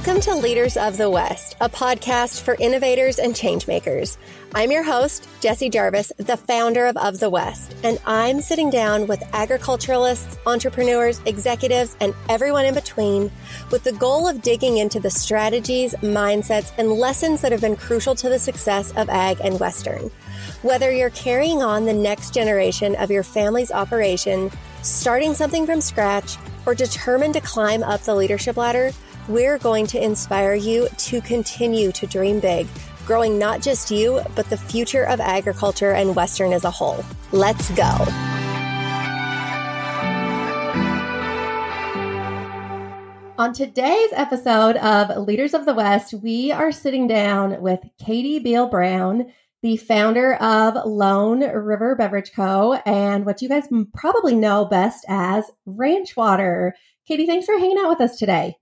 Welcome to Leaders of the West, a podcast for innovators and changemakers. I'm your host, Jesse Jarvis, the founder of Of the West, and I'm sitting down with agriculturalists, entrepreneurs, executives, and everyone in between with the goal of digging into the strategies, mindsets, and lessons that have been crucial to the success of ag and Western. Whether you're carrying on the next generation of your family's operation, starting something from scratch, or determined to climb up the leadership ladder, we're going to inspire you to continue to dream big, growing not just you, but the future of agriculture and Western as a whole. Let's go. On today's episode of Leaders of the West, we are sitting down with Katie Beal Brown, the founder of Lone River Beverage Co. and what you guys probably know best as Ranch Water. Katie, thanks for hanging out with us today.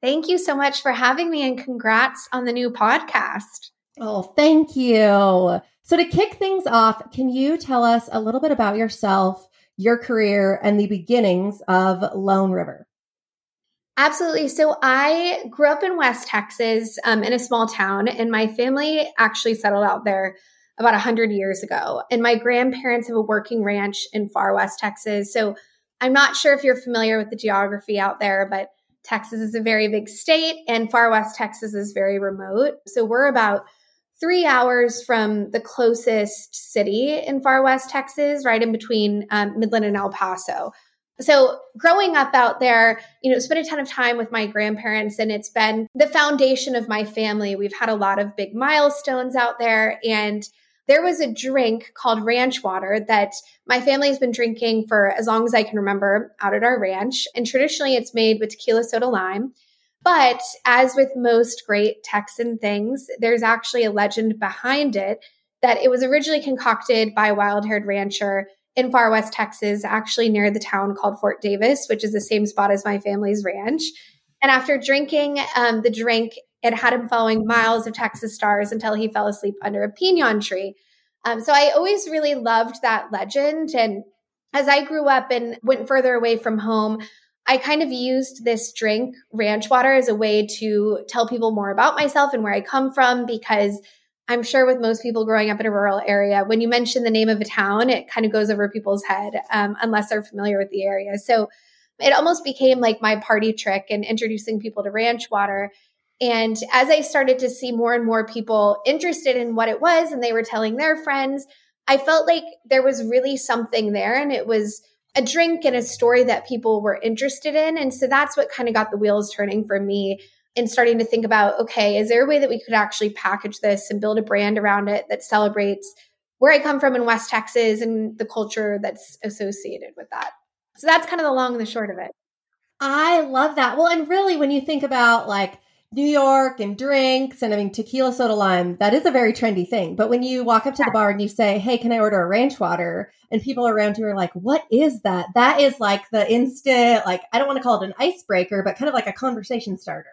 Thank you so much for having me and congrats on the new podcast. Oh, thank you. So, to kick things off, can you tell us a little bit about yourself, your career, and the beginnings of Lone River? Absolutely. So, I grew up in West Texas um, in a small town, and my family actually settled out there about 100 years ago. And my grandparents have a working ranch in far West Texas. So, I'm not sure if you're familiar with the geography out there, but Texas is a very big state and far west Texas is very remote. So we're about three hours from the closest city in far west Texas, right in between um, Midland and El Paso. So growing up out there, you know, spent a ton of time with my grandparents and it's been the foundation of my family. We've had a lot of big milestones out there and there was a drink called ranch water that my family has been drinking for as long as I can remember out at our ranch. And traditionally, it's made with tequila soda lime. But as with most great Texan things, there's actually a legend behind it that it was originally concocted by a wild haired rancher in far west Texas, actually near the town called Fort Davis, which is the same spot as my family's ranch. And after drinking um, the drink, it had him following miles of Texas stars until he fell asleep under a pinon tree. Um, so I always really loved that legend. And as I grew up and went further away from home, I kind of used this drink, ranch water, as a way to tell people more about myself and where I come from because I'm sure with most people growing up in a rural area, when you mention the name of a town, it kind of goes over people's head um, unless they're familiar with the area. So it almost became like my party trick in introducing people to ranch water. And as I started to see more and more people interested in what it was and they were telling their friends, I felt like there was really something there and it was a drink and a story that people were interested in. And so that's what kind of got the wheels turning for me and starting to think about okay, is there a way that we could actually package this and build a brand around it that celebrates where I come from in West Texas and the culture that's associated with that? So that's kind of the long and the short of it. I love that. Well, and really, when you think about like, New York and drinks and I mean tequila soda lime, that is a very trendy thing. But when you walk up to the bar and you say, Hey, can I order a ranch water? And people around you are like, What is that? That is like the instant, like, I don't want to call it an icebreaker, but kind of like a conversation starter.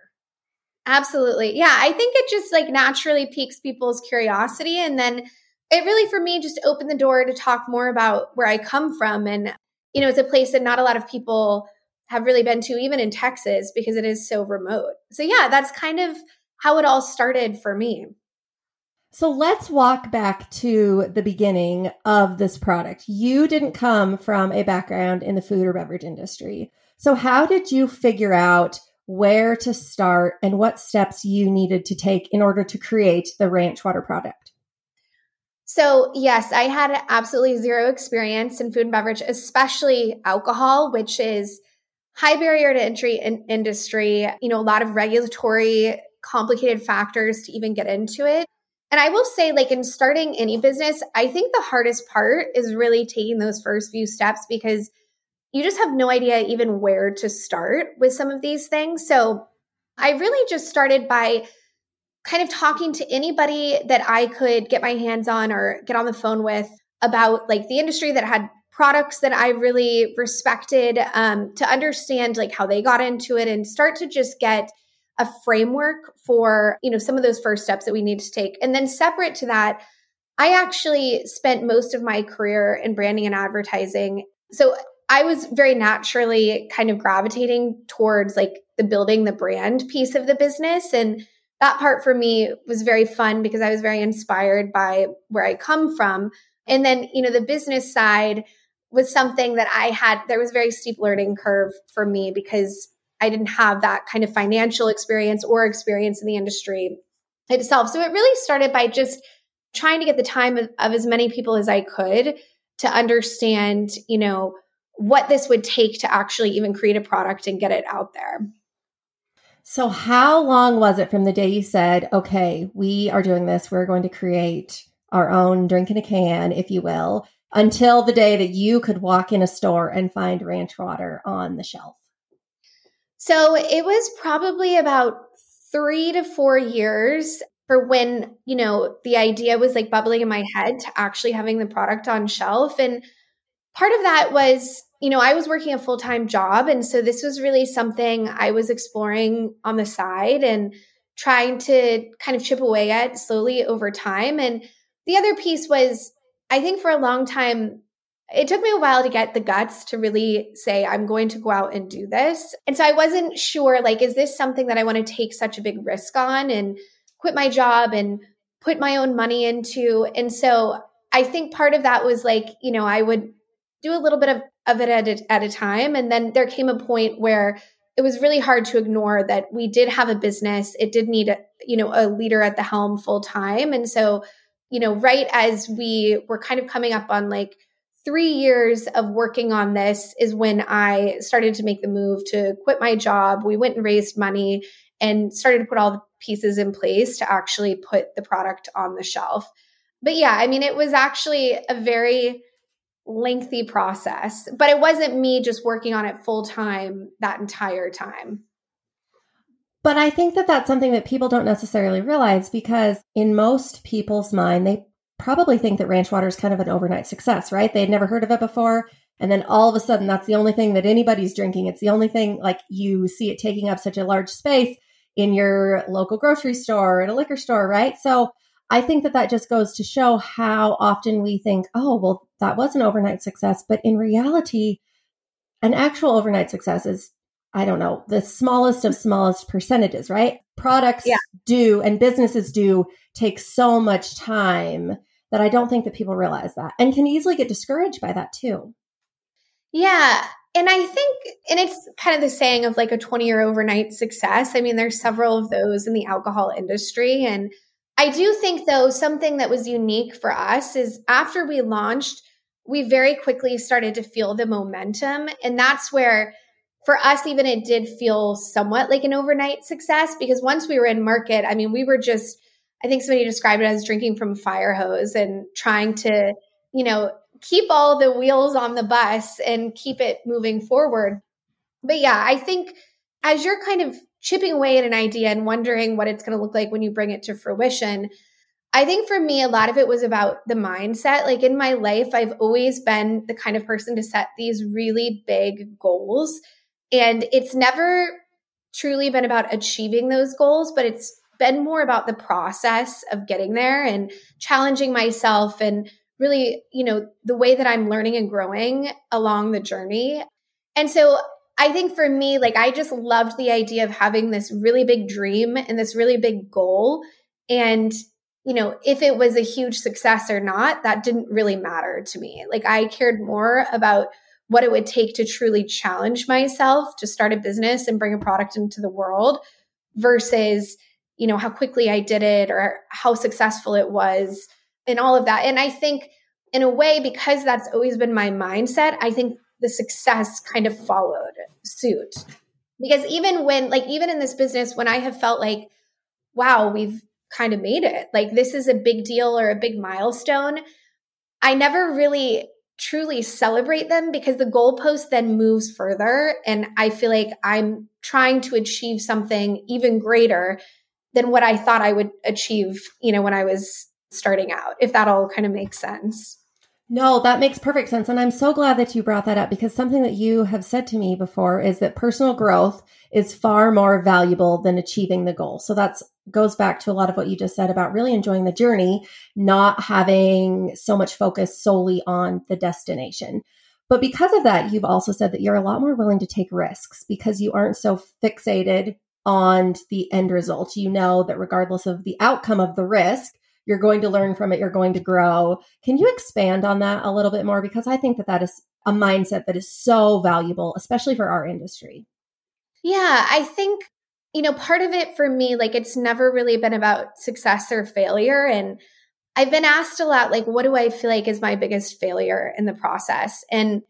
Absolutely. Yeah. I think it just like naturally piques people's curiosity. And then it really, for me, just opened the door to talk more about where I come from. And, you know, it's a place that not a lot of people have really been to, even in Texas, because it is so remote. So, yeah, that's kind of how it all started for me. So, let's walk back to the beginning of this product. You didn't come from a background in the food or beverage industry. So, how did you figure out where to start and what steps you needed to take in order to create the ranch water product? So, yes, I had absolutely zero experience in food and beverage, especially alcohol, which is high barrier to entry in industry, you know, a lot of regulatory complicated factors to even get into it. And I will say, like in starting any business, I think the hardest part is really taking those first few steps because you just have no idea even where to start with some of these things. So I really just started by kind of talking to anybody that I could get my hands on or get on the phone with about like the industry that had products that I really respected um, to understand like how they got into it and start to just get a framework for you know some of those first steps that we need to take and then separate to that i actually spent most of my career in branding and advertising so I was very naturally kind of gravitating towards like the building the brand piece of the business. And that part for me was very fun because I was very inspired by where I come from. And then, you know, the business side was something that I had, there was a very steep learning curve for me because I didn't have that kind of financial experience or experience in the industry itself. So it really started by just trying to get the time of, of as many people as I could to understand, you know, what this would take to actually even create a product and get it out there. So, how long was it from the day you said, okay, we are doing this, we're going to create our own drink in a can, if you will, until the day that you could walk in a store and find ranch water on the shelf? So, it was probably about three to four years for when, you know, the idea was like bubbling in my head to actually having the product on shelf. And part of that was you know, I was working a full time job. And so this was really something I was exploring on the side and trying to kind of chip away at slowly over time. And the other piece was, I think for a long time, it took me a while to get the guts to really say, I'm going to go out and do this. And so I wasn't sure, like, is this something that I want to take such a big risk on and quit my job and put my own money into? And so I think part of that was like, you know, I would do a little bit of, of it at a, at a time. And then there came a point where it was really hard to ignore that we did have a business. It did need, a, you know, a leader at the helm full time. And so, you know, right as we were kind of coming up on like three years of working on this is when I started to make the move to quit my job. We went and raised money and started to put all the pieces in place to actually put the product on the shelf. But yeah, I mean, it was actually a very lengthy process, but it wasn't me just working on it full time that entire time. But I think that that's something that people don't necessarily realize because in most people's mind, they probably think that ranch water is kind of an overnight success, right? They'd never heard of it before. And then all of a sudden, that's the only thing that anybody's drinking. It's the only thing like you see it taking up such a large space in your local grocery store, at a liquor store, right? So I think that that just goes to show how often we think, oh, well, that was an overnight success. But in reality, an actual overnight success is, I don't know, the smallest of smallest percentages, right? Products yeah. do and businesses do take so much time that I don't think that people realize that and can easily get discouraged by that too. Yeah. And I think, and it's kind of the saying of like a 20 year overnight success. I mean, there's several of those in the alcohol industry. And I do think, though, something that was unique for us is after we launched, we very quickly started to feel the momentum. And that's where, for us, even it did feel somewhat like an overnight success because once we were in market, I mean, we were just, I think somebody described it as drinking from a fire hose and trying to, you know, keep all the wheels on the bus and keep it moving forward. But yeah, I think as you're kind of chipping away at an idea and wondering what it's going to look like when you bring it to fruition. I think for me, a lot of it was about the mindset. Like in my life, I've always been the kind of person to set these really big goals. And it's never truly been about achieving those goals, but it's been more about the process of getting there and challenging myself and really, you know, the way that I'm learning and growing along the journey. And so I think for me, like I just loved the idea of having this really big dream and this really big goal. And, you know, if it was a huge success or not, that didn't really matter to me. Like I cared more about what it would take to truly challenge myself to start a business and bring a product into the world versus, you know, how quickly I did it or how successful it was and all of that. And I think in a way, because that's always been my mindset, I think the success kind of followed suit. Because even when, like, even in this business, when I have felt like, wow, we've kind of made it, like, this is a big deal or a big milestone, I never really truly celebrate them because the goalpost then moves further. And I feel like I'm trying to achieve something even greater than what I thought I would achieve, you know, when I was starting out, if that all kind of makes sense. No, that makes perfect sense. And I'm so glad that you brought that up because something that you have said to me before is that personal growth is far more valuable than achieving the goal. So that's goes back to a lot of what you just said about really enjoying the journey, not having so much focus solely on the destination. But because of that, you've also said that you're a lot more willing to take risks because you aren't so fixated on the end result. You know that regardless of the outcome of the risk, you're going to learn from it, you're going to grow. Can you expand on that a little bit more? Because I think that that is a mindset that is so valuable, especially for our industry. Yeah, I think, you know, part of it for me, like it's never really been about success or failure. And I've been asked a lot, like, what do I feel like is my biggest failure in the process? And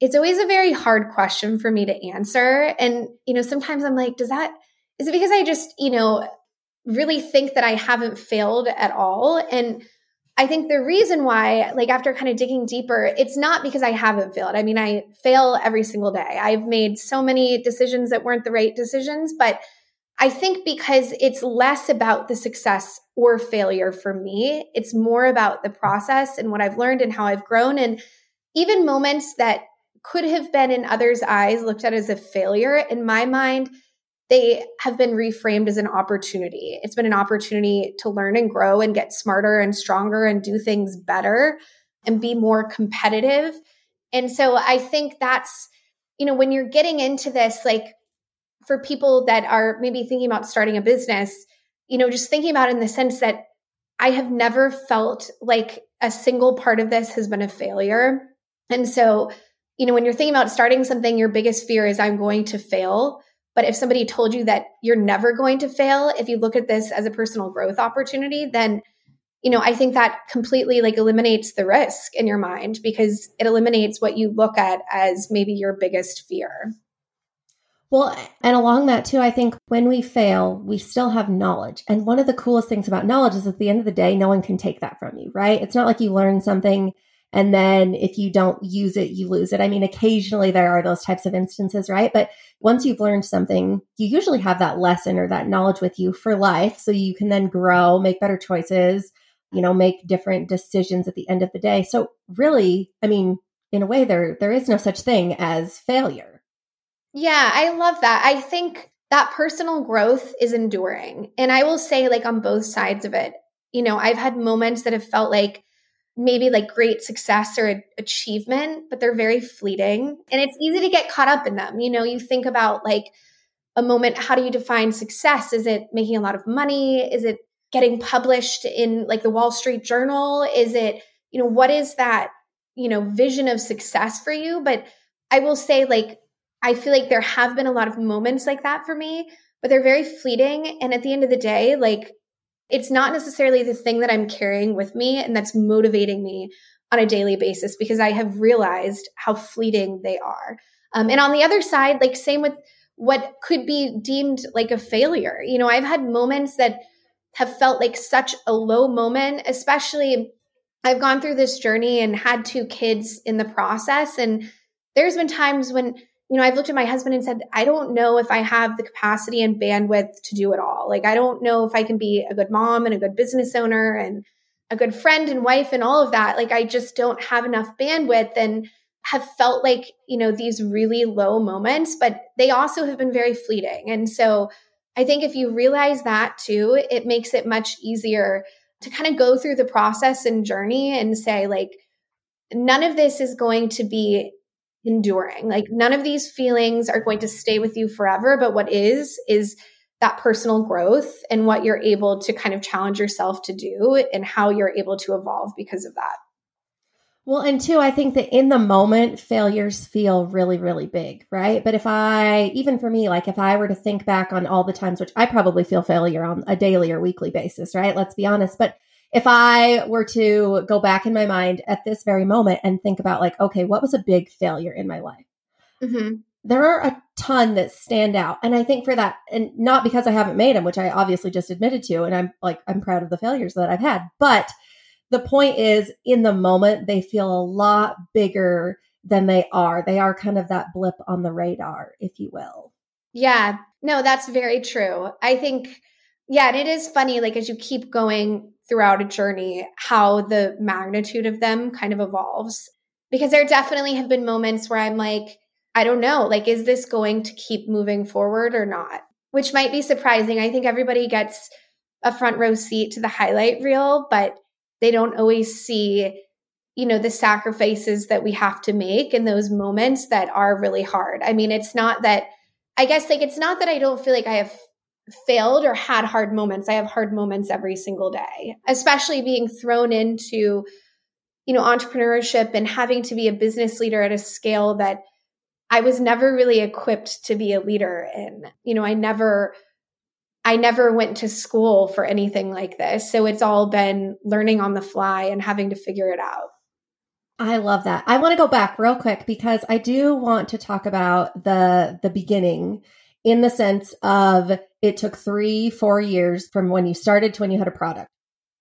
it's always a very hard question for me to answer. And, you know, sometimes I'm like, does that, is it because I just, you know, really think that I haven't failed at all? And I think the reason why, like after kind of digging deeper, it's not because I haven't failed. I mean, I fail every single day. I've made so many decisions that weren't the right decisions, but I think because it's less about the success or failure for me, it's more about the process and what I've learned and how I've grown. And even moments that could have been in others' eyes looked at as a failure, in my mind, they have been reframed as an opportunity. It's been an opportunity to learn and grow and get smarter and stronger and do things better and be more competitive. And so I think that's, you know, when you're getting into this, like for people that are maybe thinking about starting a business, you know, just thinking about in the sense that I have never felt like a single part of this has been a failure. And so, you know, when you're thinking about starting something, your biggest fear is I'm going to fail. But if somebody told you that you're never going to fail, if you look at this as a personal growth opportunity, then you know, I think that completely like eliminates the risk in your mind because it eliminates what you look at as maybe your biggest fear. Well, and along that too, I think when we fail, we still have knowledge. And one of the coolest things about knowledge is at the end of the day, no one can take that from you, right? It's not like you learn something and then if you don't use it, you lose it. I mean, occasionally there are those types of instances, right? But once you've learned something, you usually have that lesson or that knowledge with you for life. So you can then grow, make better choices, you know, make different decisions at the end of the day. So really, I mean, in a way, there there is no such thing as failure. Yeah, I love that. I think that personal growth is enduring. And I will say, like, on both sides of it, you know, I've had moments that have felt like maybe like great success or achievement, but they're very fleeting. And it's easy to get caught up in them. You know, you think about like a moment, how do you define success? Is it making a lot of money? Is it getting published in like the Wall Street Journal? Is it, you know, what is that, you know, vision of success for you? But I will say, like, I feel like there have been a lot of moments like that for me, but they're very fleeting. And at the end of the day, like, it's not necessarily the thing that I'm carrying with me and that's motivating me on a daily basis because I have realized how fleeting they are. Um, and on the other side, like same with what could be deemed like a failure. You know, I've had moments that have felt like such a low moment, especially I've gone through this journey and had two kids in the process. And there's been times when you know, I've looked at my husband and said, I don't know if I have the capacity and bandwidth to do it all. Like, I don't know if I can be a good mom and a good business owner and a good friend and wife and all of that. Like, I just don't have enough bandwidth and have felt like, you know, these really low moments, but they also have been very fleeting. And so I think if you realize that too, it makes it much easier to kind of go through the process and journey and say, like, none of this is going to be enduring. Like none of these feelings are going to stay with you forever, but what is is that personal growth and what you're able to kind of challenge yourself to do and how you're able to evolve because of that. Well, and two, I think that in the moment, failures feel really, really big, right? But if I, even for me, like if I were to think back on all the times, which I probably feel failure on a daily or weekly basis, right? Let's be honest. But if I were to go back in my mind at this very moment and think about, like, okay, what was a big failure in my life? Mm-hmm. There are a ton that stand out. And I think for that, and not because I haven't made them, which I obviously just admitted to, and I'm like, I'm proud of the failures that I've had. But the point is, in the moment, they feel a lot bigger than they are. They are kind of that blip on the radar, if you will. Yeah, no, that's very true. I think, yeah, and it is funny, like, as you keep going throughout a journey how the magnitude of them kind of evolves. Because there definitely have been moments where I'm like, I don't know, like, is this going to keep moving forward or not? Which might be surprising. I think everybody gets a front row seat to the highlight reel, but they don't always see you know, the sacrifices that we have to make in those moments that are really hard. I mean, it's not that, I guess, like, it's not that I don't feel like I have failed or had hard moments. I have hard moments every single day, especially being thrown into, you know, entrepreneurship and having to be a business leader at a scale that I was never really equipped to be a leader in. You know, I never I never went to school for anything like this. So it's all been learning on the fly and having to figure it out. I love that. I want to go back real quick because I do want to talk about the the beginning in the sense of it took 3 4 years from when you started to when you had a product.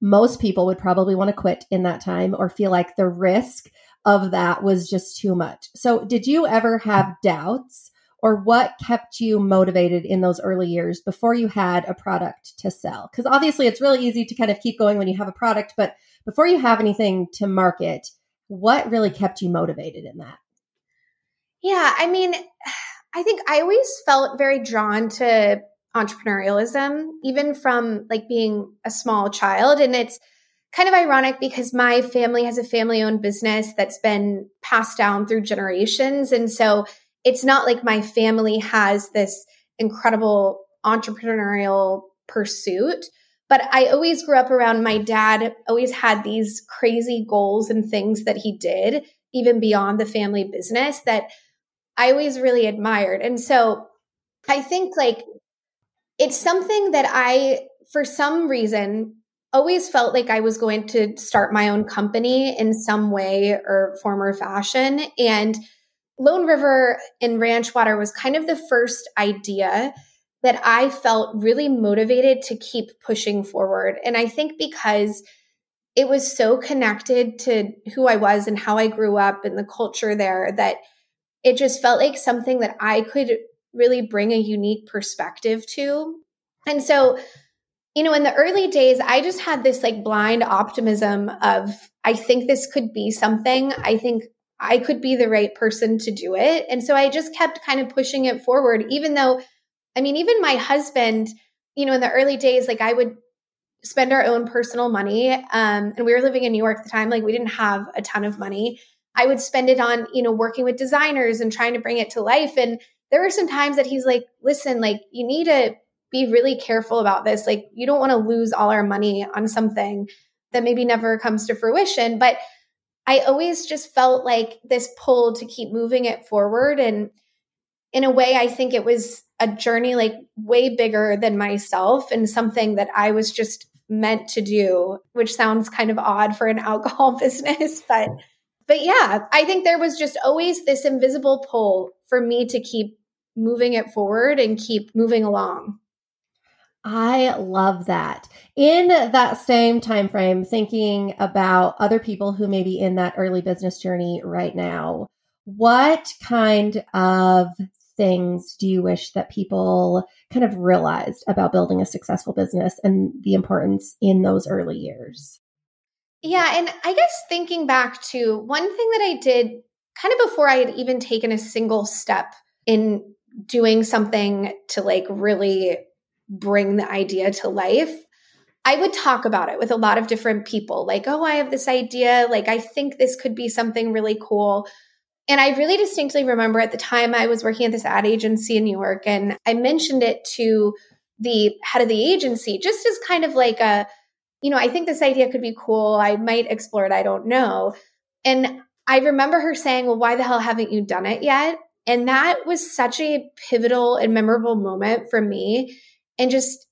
Most people would probably want to quit in that time or feel like the risk of that was just too much. So, did you ever have doubts or what kept you motivated in those early years before you had a product to sell? Because obviously, it's really easy to kind of keep going when you have a product, but before you have anything to market, what really kept you motivated in that? Yeah, I mean, I think I always felt very drawn to entrepreneurialism, even from like being a small child. And it's kind of ironic because my family has a family owned business that's been passed down through generations. And so it's not like my family has this incredible entrepreneurial pursuit. But I always grew up around my dad, always had these crazy goals and things that he did, even beyond the family business that I always really admired. And so I think like it's something that I, for some reason, always felt like I was going to start my own company in some way or form or fashion. And Lone River and Ranch Water was kind of the first idea that I felt really motivated to keep pushing forward. And I think because it was so connected to who I was and how I grew up and the culture there that it just felt like something that I could really bring a unique perspective to. And so you know, in the early days, I just had this like blind optimism of, I think this could be something. I think I could be the right person to do it. And so I just kept kind of pushing it forward, even though, I mean, even my husband, you know, in the early days, like I would spend our own personal money. Um, and we were living in New York at the time, like we didn't have a ton of money. I would spend it on, you know, working with designers and trying to bring it to life. And there were some times that he's like, listen, like you need to be really careful about this. Like, you don't want to lose all our money on something that maybe never comes to fruition. But I always just felt like this pull to keep moving it forward. And in a way, I think it was a journey like way bigger than myself and something that I was just meant to do, which sounds kind of odd for an alcohol business, but but yeah, I think there was just always this invisible pull for me to keep moving it forward and keep moving along. I love that. In that same time frame, thinking about other people who may be in that early business journey right now, what kind of things do you wish that people kind of realized about building a successful business and the importance in those early years? Yeah, and I guess thinking back to one thing that I did kind of before I had even taken a single step in doing something to like really bring the idea to life, I would talk about it with a lot of different people. Like, oh, I have this idea. Like, I think this could be something really cool. And I really distinctly remember at the time I was working at this ad agency in New York, and I mentioned it to the head of the agency just as kind of like a, you know, I think this idea could be cool. I might explore it. I don't know. And I remember her saying, well, why the hell haven't you done it yet? And that was such a pivotal and memorable moment for me and just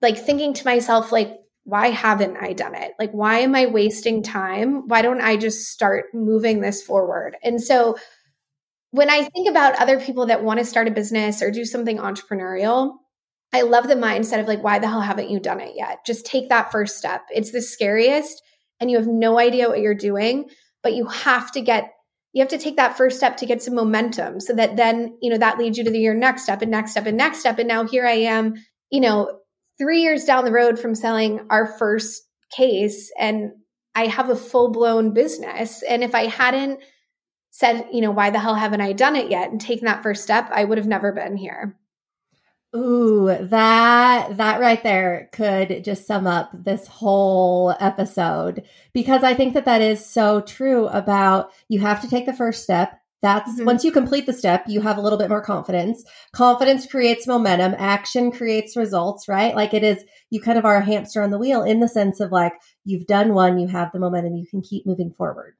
like thinking to myself like why haven't i done it? Like why am i wasting time? Why don't i just start moving this forward? And so when i think about other people that want to start a business or do something entrepreneurial i love the mindset of like why the hell haven't you done it yet? Just take that first step. It's the scariest and you have no idea what you're doing but you have to get you have to take that first step to get some momentum so that then you know that leads you to the, your next step and next step and next step and now here i am you know, three years down the road from selling our first case and I have a full blown business. And if I hadn't said, you know, why the hell haven't I done it yet and taken that first step, I would have never been here. Ooh, that that right there could just sum up this whole episode because I think that that is so true about you have to take the first step. That's mm-hmm. once you complete the step, you have a little bit more confidence. Confidence creates momentum, action creates results, right? Like it is you kind of are a hamster on the wheel in the sense of like you've done one, you have the momentum, you can keep moving forward.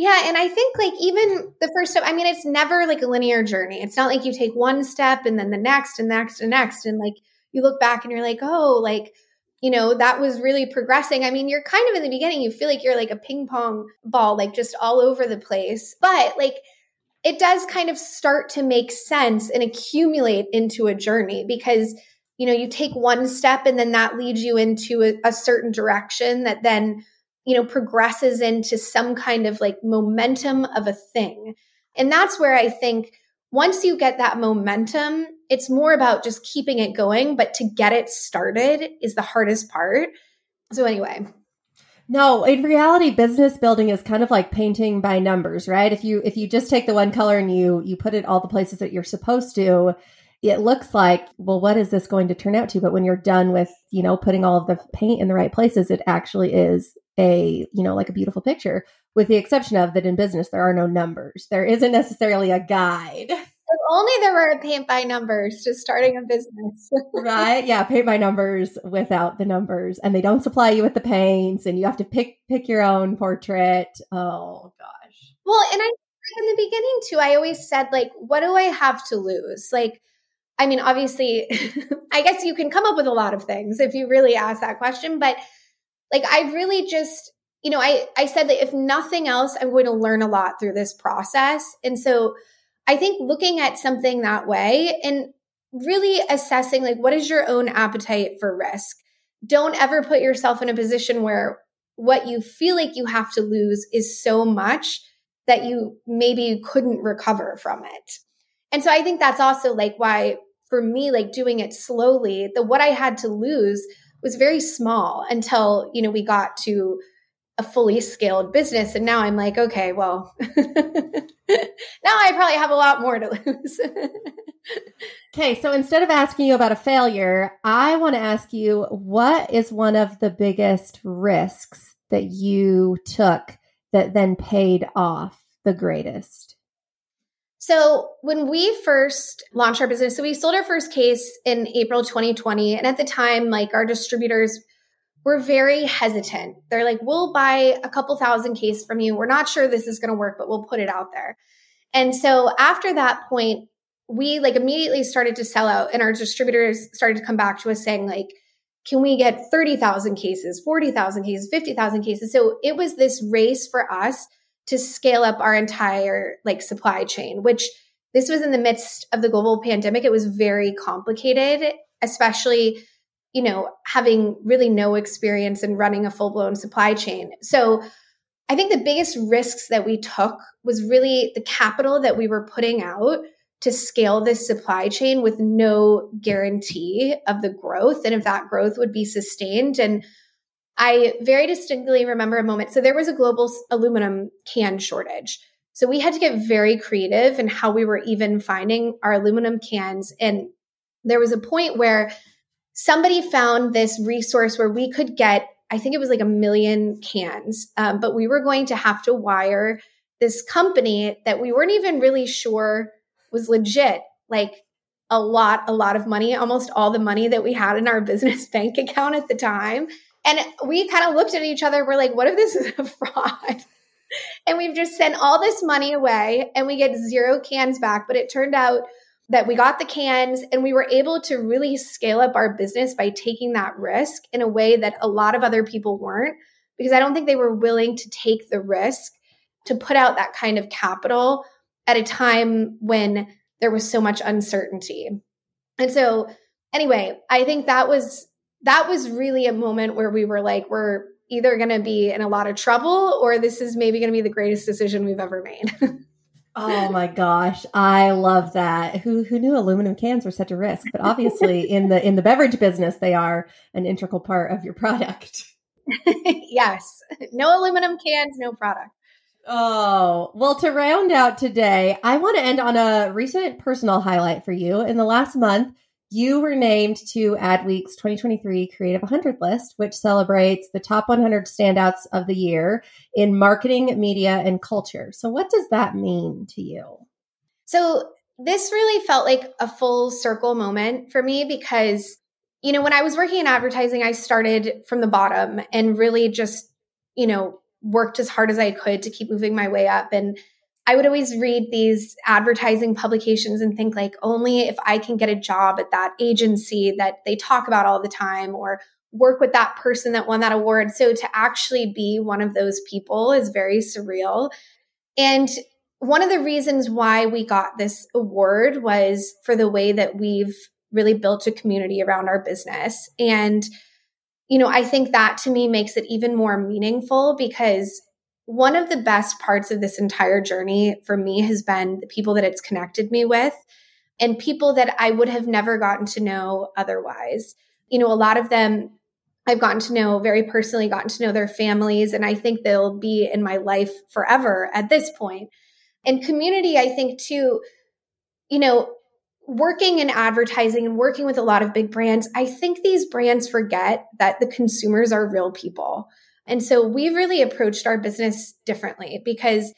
Yeah. And I think like even the first step, I mean, it's never like a linear journey. It's not like you take one step and then the next and next and next. And like you look back and you're like, oh, like, you know, that was really progressing. I mean, you're kind of in the beginning, you feel like you're like a ping pong ball, like just all over the place. But like, it does kind of start to make sense and accumulate into a journey because you know you take one step and then that leads you into a, a certain direction that then you know, progresses into some kind of like momentum of a thing. And that's where I think once you get that momentum, it's more about just keeping it going, but to get it started is the hardest part. So, anyway. No, in reality, business building is kind of like painting by numbers, right? If you if you just take the one color and you you put it all the places that you're supposed to, it looks like, well, what is this going to turn out to? But when you're done with, you know, putting all of the paint in the right places, it actually is a, you know, like a beautiful picture, with the exception of that in business, there are no numbers. There isn't necessarily a guide. If only there were a paint by numbers to starting a business. right? Yeah, paint by numbers without the numbers. And they don't supply you with the paints and you have to pick pick your own portrait. Oh gosh. Well, and I in the beginning too, I always said, like, what do I have to lose? Like, I mean, obviously, I guess you can come up with a lot of things if you really ask that question, but like I really just, you know, I, I said that if nothing else, I'm going to learn a lot through this process. And so I think looking at something that way and really assessing like what is your own appetite for risk. Don't ever put yourself in a position where what you feel like you have to lose is so much that you maybe couldn't recover from it. And so I think that's also like why for me like doing it slowly, the what I had to lose was very small until, you know, we got to a fully scaled business. And now I'm like, okay, well, now I probably have a lot more to lose. okay. So instead of asking you about a failure, I want to ask you what is one of the biggest risks that you took that then paid off the greatest? So when we first launched our business, so we sold our first case in April 2020. And at the time, like our distributors were very hesitant. They're like, we'll buy a couple thousand cases from you. We're not sure this is going to work, but we'll put it out there. And so after that point, we like immediately started to sell out and our distributors started to come back to us saying like, can we get 30,000 cases, 40,000 cases, 50,000 cases? So it was this race for us to scale up our entire like supply chain, which this was in the midst of the global pandemic. It was very complicated, especially, you know, having really no experience in running a full blown supply chain. So I think the biggest risks that we took was really the capital that we were putting out to scale this supply chain with no guarantee of the growth and if that growth would be sustained. And I very distinctly remember a moment. So there was a global aluminum can shortage. So we had to get very creative in how we were even finding our aluminum cans. And there was a point where somebody found this resource where we could get, I think it was like a million cans, um, but we were going to have to wire this company that we weren't even really sure was legit. Like a lot, a lot of money, almost all the money that we had in our business bank account at the time. And we kind of looked at each other. We're like, what if this is a fraud? and we've just sent all this money away and we get zero cans back. But it turned out that we got the cans and we were able to really scale up our business by taking that risk in a way that a lot of other people weren't, because I don't think they were willing to take the risk to put out that kind of capital at a time when there was so much uncertainty. And so, anyway, I think that was that was really a moment where we were like, we're either going to be in a lot of trouble or this is maybe going to be the greatest decision we've ever made. oh my gosh, I love that. Who who knew aluminum cans were such a risk? But obviously in the in the beverage business they are an integral part of your product. yes. No aluminum cans, no product. Oh, well, to round out today, I want to end on a recent personal highlight for you. In the last month, you were named to Adweek's 2023 Creative 100 list, which celebrates the top 100 standouts of the year in marketing, media, and culture. So, what does that mean to you? So, this really felt like a full circle moment for me because, you know, when I was working in advertising, I started from the bottom and really just, you know, worked as hard as I could to keep moving my way up. And I would always read these advertising publications and think like only if I can get a job at that agency that they talk about all the time or work with that person that won that award. So to actually be one of those people is very surreal. And one of the reasons why we got this award was for the way that we've really built a community around our business. And, you know, I think that to me makes it even more meaningful because one of the best parts of this entire journey for me has been the people that it's connected me with and people that I would have never gotten to know otherwise. You know, a lot of them I've gotten to know very personally, gotten to know their families, and I think they'll be in my life forever at this point. And community, I think too, you know, working in advertising and working with a lot of big brands, I think these brands forget that the consumers are real people. And so we've really approached our business differently because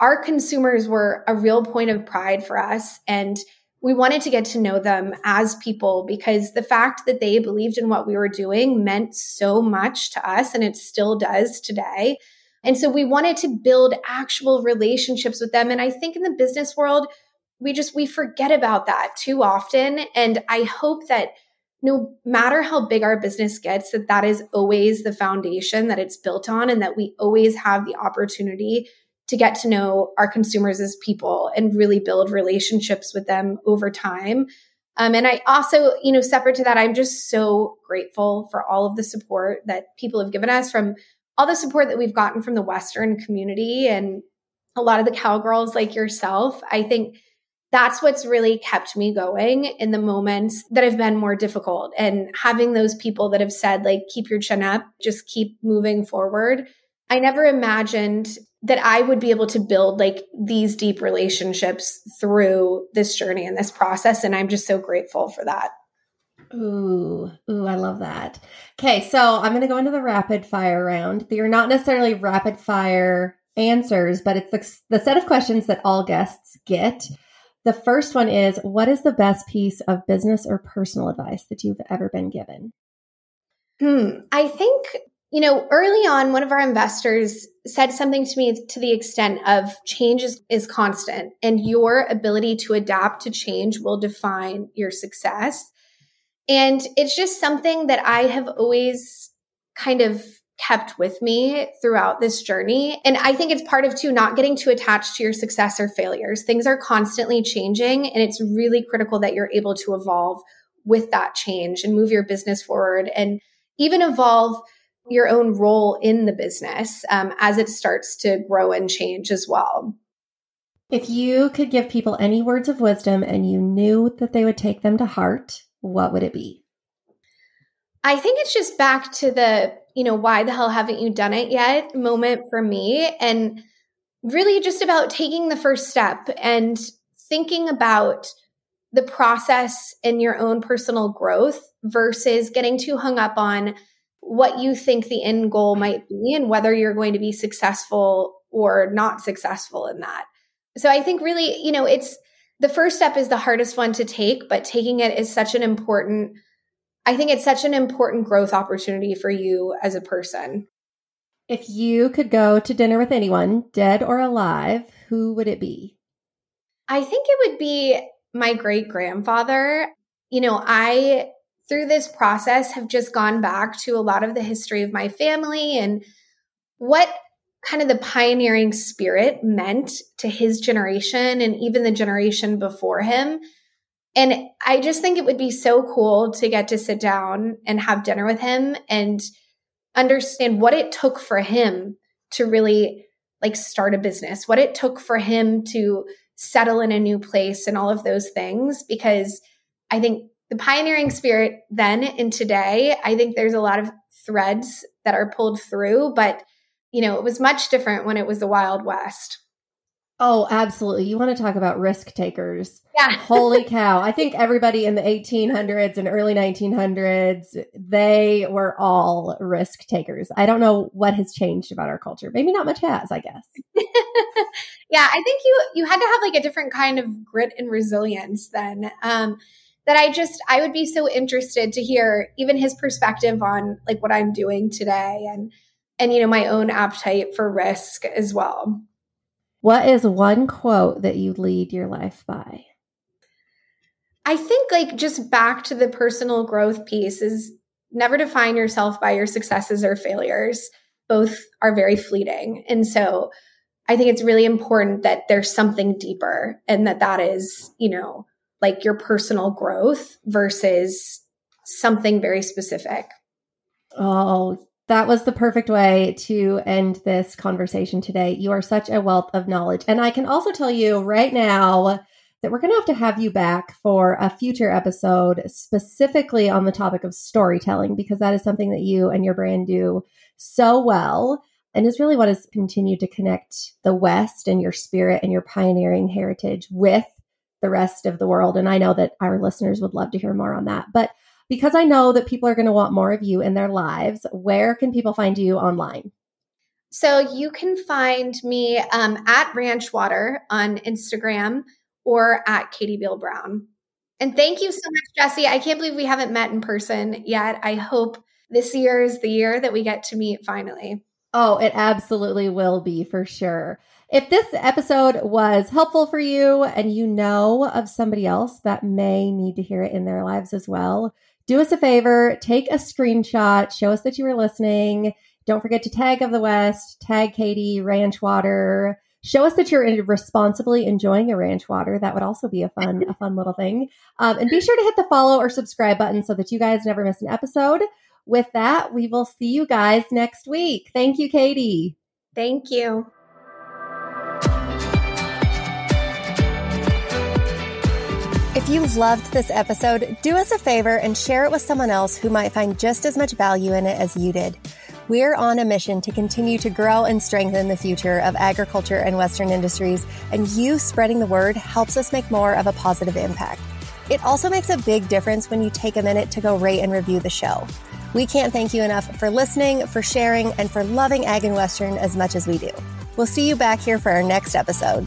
our consumers were a real point of pride for us. And we wanted to get to know them as people because the fact that they believed in what we were doing meant so much to us, and it still does today. And so we wanted to build actual relationships with them. And I think in the business world, we just we forget about that too often. And I hope that no matter how big our business gets, that that is always the foundation that it's built on and that we always have the opportunity to get to know our consumers as people and really build relationships with them over time. Um, and I also, you know, separate to that, I'm just so grateful for all of the support that people have given us from all the support that we've gotten from the Western community and a lot of the cowgirls like yourself. I think that's what's really kept me going in the moments that have been more difficult and having those people that have said like keep your chin up just keep moving forward i never imagined that i would be able to build like these deep relationships through this journey and this process and i'm just so grateful for that Ooh, ooh, I love that. Okay, so I'm going to go into the rapid fire round. They're not necessarily rapid fire answers, but it's the, the set of questions that all guests get. The first one is What is the best piece of business or personal advice that you've ever been given? Hmm. I think, you know, early on, one of our investors said something to me to the extent of change is, is constant and your ability to adapt to change will define your success. And it's just something that I have always kind of kept with me throughout this journey. And I think it's part of too not getting too attached to your success or failures. Things are constantly changing and it's really critical that you're able to evolve with that change and move your business forward and even evolve your own role in the business um, as it starts to grow and change as well. If you could give people any words of wisdom and you knew that they would take them to heart, what would it be? I think it's just back to the you know, why the hell haven't you done it yet moment for me. And really just about taking the first step and thinking about the process and your own personal growth versus getting too hung up on what you think the end goal might be and whether you're going to be successful or not successful in that. So I think really, you know, it's the first step is the hardest one to take, but taking it is such an important I think it's such an important growth opportunity for you as a person. If you could go to dinner with anyone, dead or alive, who would it be? I think it would be my great grandfather. You know, I, through this process, have just gone back to a lot of the history of my family and what kind of the pioneering spirit meant to his generation and even the generation before him. And I just think it would be so cool to get to sit down and have dinner with him and understand what it took for him to really like start a business, what it took for him to settle in a new place and all of those things. Because I think the pioneering spirit then and today, I think there's a lot of threads that are pulled through, but you know, it was much different when it was the Wild West. Oh, absolutely. You want to talk about risk takers. Yeah. Holy cow. I think everybody in the 1800s and early 1900s, they were all risk takers. I don't know what has changed about our culture. Maybe not much has, I guess. yeah, I think you you had to have like a different kind of grit and resilience then. Um that I just I would be so interested to hear even his perspective on like what I'm doing today and and you know my own appetite for risk as well. What is one quote that you lead your life by? I think, like, just back to the personal growth piece is never define yourself by your successes or failures. Both are very fleeting. And so I think it's really important that there's something deeper and that that is, you know, like your personal growth versus something very specific. Oh, that was the perfect way to end this conversation today. You are such a wealth of knowledge. And I can also tell you right now that we're going to have to have you back for a future episode specifically on the topic of storytelling, because that is something that you and your brand do so well and is really what has continued to connect the West and your spirit and your pioneering heritage with the rest of the world. And I know that our listeners would love to hear more on that. But because I know that people are going to want more of you in their lives, where can people find you online? So you can find me um, at Ranch Water on Instagram or at Katie Beal Brown. And thank you so much, Jesse. I can't believe we haven't met in person yet. I hope this year is the year that we get to meet finally. Oh, it absolutely will be for sure. If this episode was helpful for you and you know of somebody else that may need to hear it in their lives as well, do us a favor, take a screenshot, show us that you were listening. Don't forget to tag of the West, tag Katie, Ranch Water. Show us that you're responsibly enjoying a ranch water. That would also be a fun, a fun little thing. Um, and be sure to hit the follow or subscribe button so that you guys never miss an episode. With that, we will see you guys next week. Thank you, Katie. Thank you. If you loved this episode, do us a favor and share it with someone else who might find just as much value in it as you did. We're on a mission to continue to grow and strengthen the future of agriculture and Western industries, and you spreading the word helps us make more of a positive impact. It also makes a big difference when you take a minute to go rate and review the show. We can't thank you enough for listening, for sharing, and for loving Ag and Western as much as we do. We'll see you back here for our next episode.